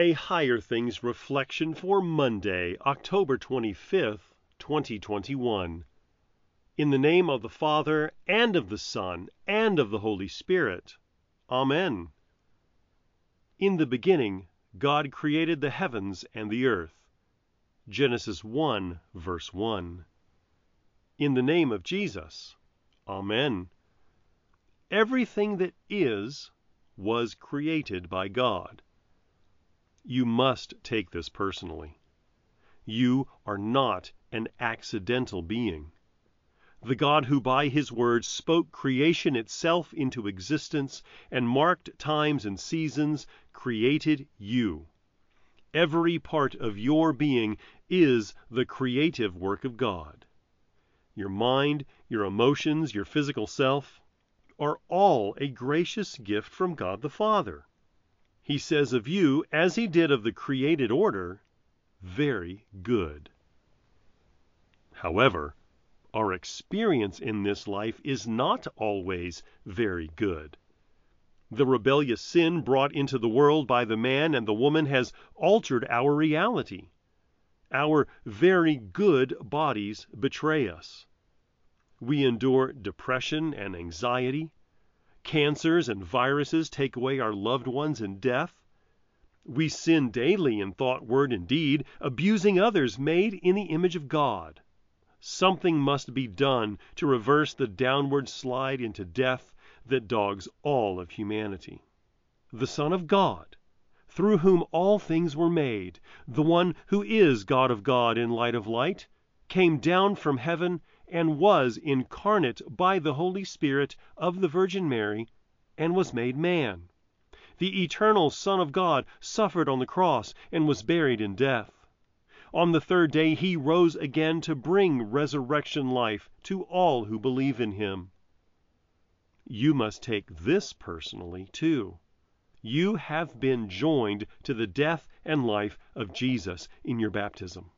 A Higher Things Reflection for Monday, October 25th, 2021. In the name of the Father, and of the Son, and of the Holy Spirit. Amen. In the beginning, God created the heavens and the earth. Genesis 1, verse 1. In the name of Jesus. Amen. Everything that is was created by God. You must take this personally. You are not an accidental being. The God who by his word spoke creation itself into existence and marked times and seasons created you. Every part of your being is the creative work of God. Your mind, your emotions, your physical self are all a gracious gift from God the Father. He says of you, as he did of the created order, very good. However, our experience in this life is not always very good. The rebellious sin brought into the world by the man and the woman has altered our reality. Our very good bodies betray us. We endure depression and anxiety. Cancers and viruses take away our loved ones in death. We sin daily in thought, word, and deed, abusing others made in the image of God. Something must be done to reverse the downward slide into death that dogs all of humanity. The Son of God, through whom all things were made, the one who is God of God in light of light, came down from heaven and was incarnate by the Holy Spirit of the Virgin Mary, and was made man. The eternal Son of God suffered on the cross and was buried in death. On the third day he rose again to bring resurrection life to all who believe in him. You must take this personally, too. You have been joined to the death and life of Jesus in your baptism.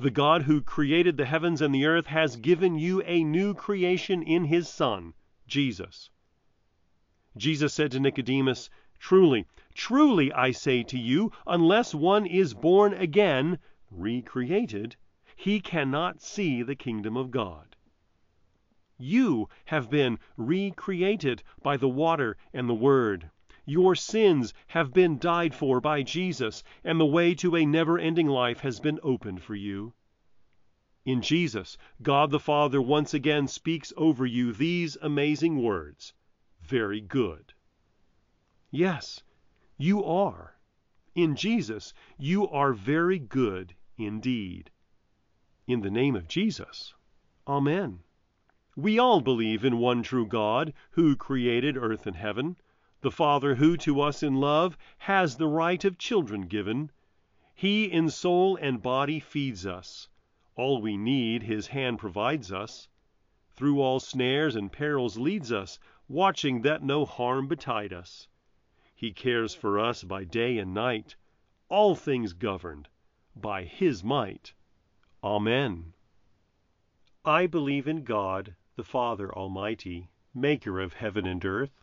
The God who created the heavens and the earth has given you a new creation in his Son, Jesus. Jesus said to Nicodemus, Truly, truly, I say to you, unless one is born again, recreated, he cannot see the kingdom of God. You have been recreated by the water and the word. Your sins have been died for by Jesus, and the way to a never ending life has been opened for you. In Jesus, God the Father once again speaks over you these amazing words Very good. Yes, you are. In Jesus, you are very good indeed. In the name of Jesus, Amen. We all believe in one true God who created earth and heaven the Father who to us in love has the right of children given. He in soul and body feeds us. All we need his hand provides us. Through all snares and perils leads us, watching that no harm betide us. He cares for us by day and night, all things governed by his might. Amen. I believe in God, the Father Almighty, maker of heaven and earth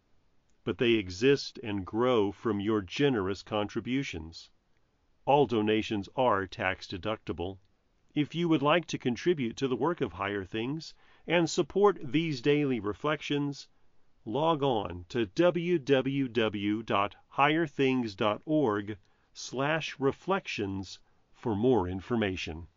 but they exist and grow from your generous contributions. All donations are tax deductible. If you would like to contribute to the work of Higher Things and support these daily reflections, log on to www.higherthings.org/reflections for more information.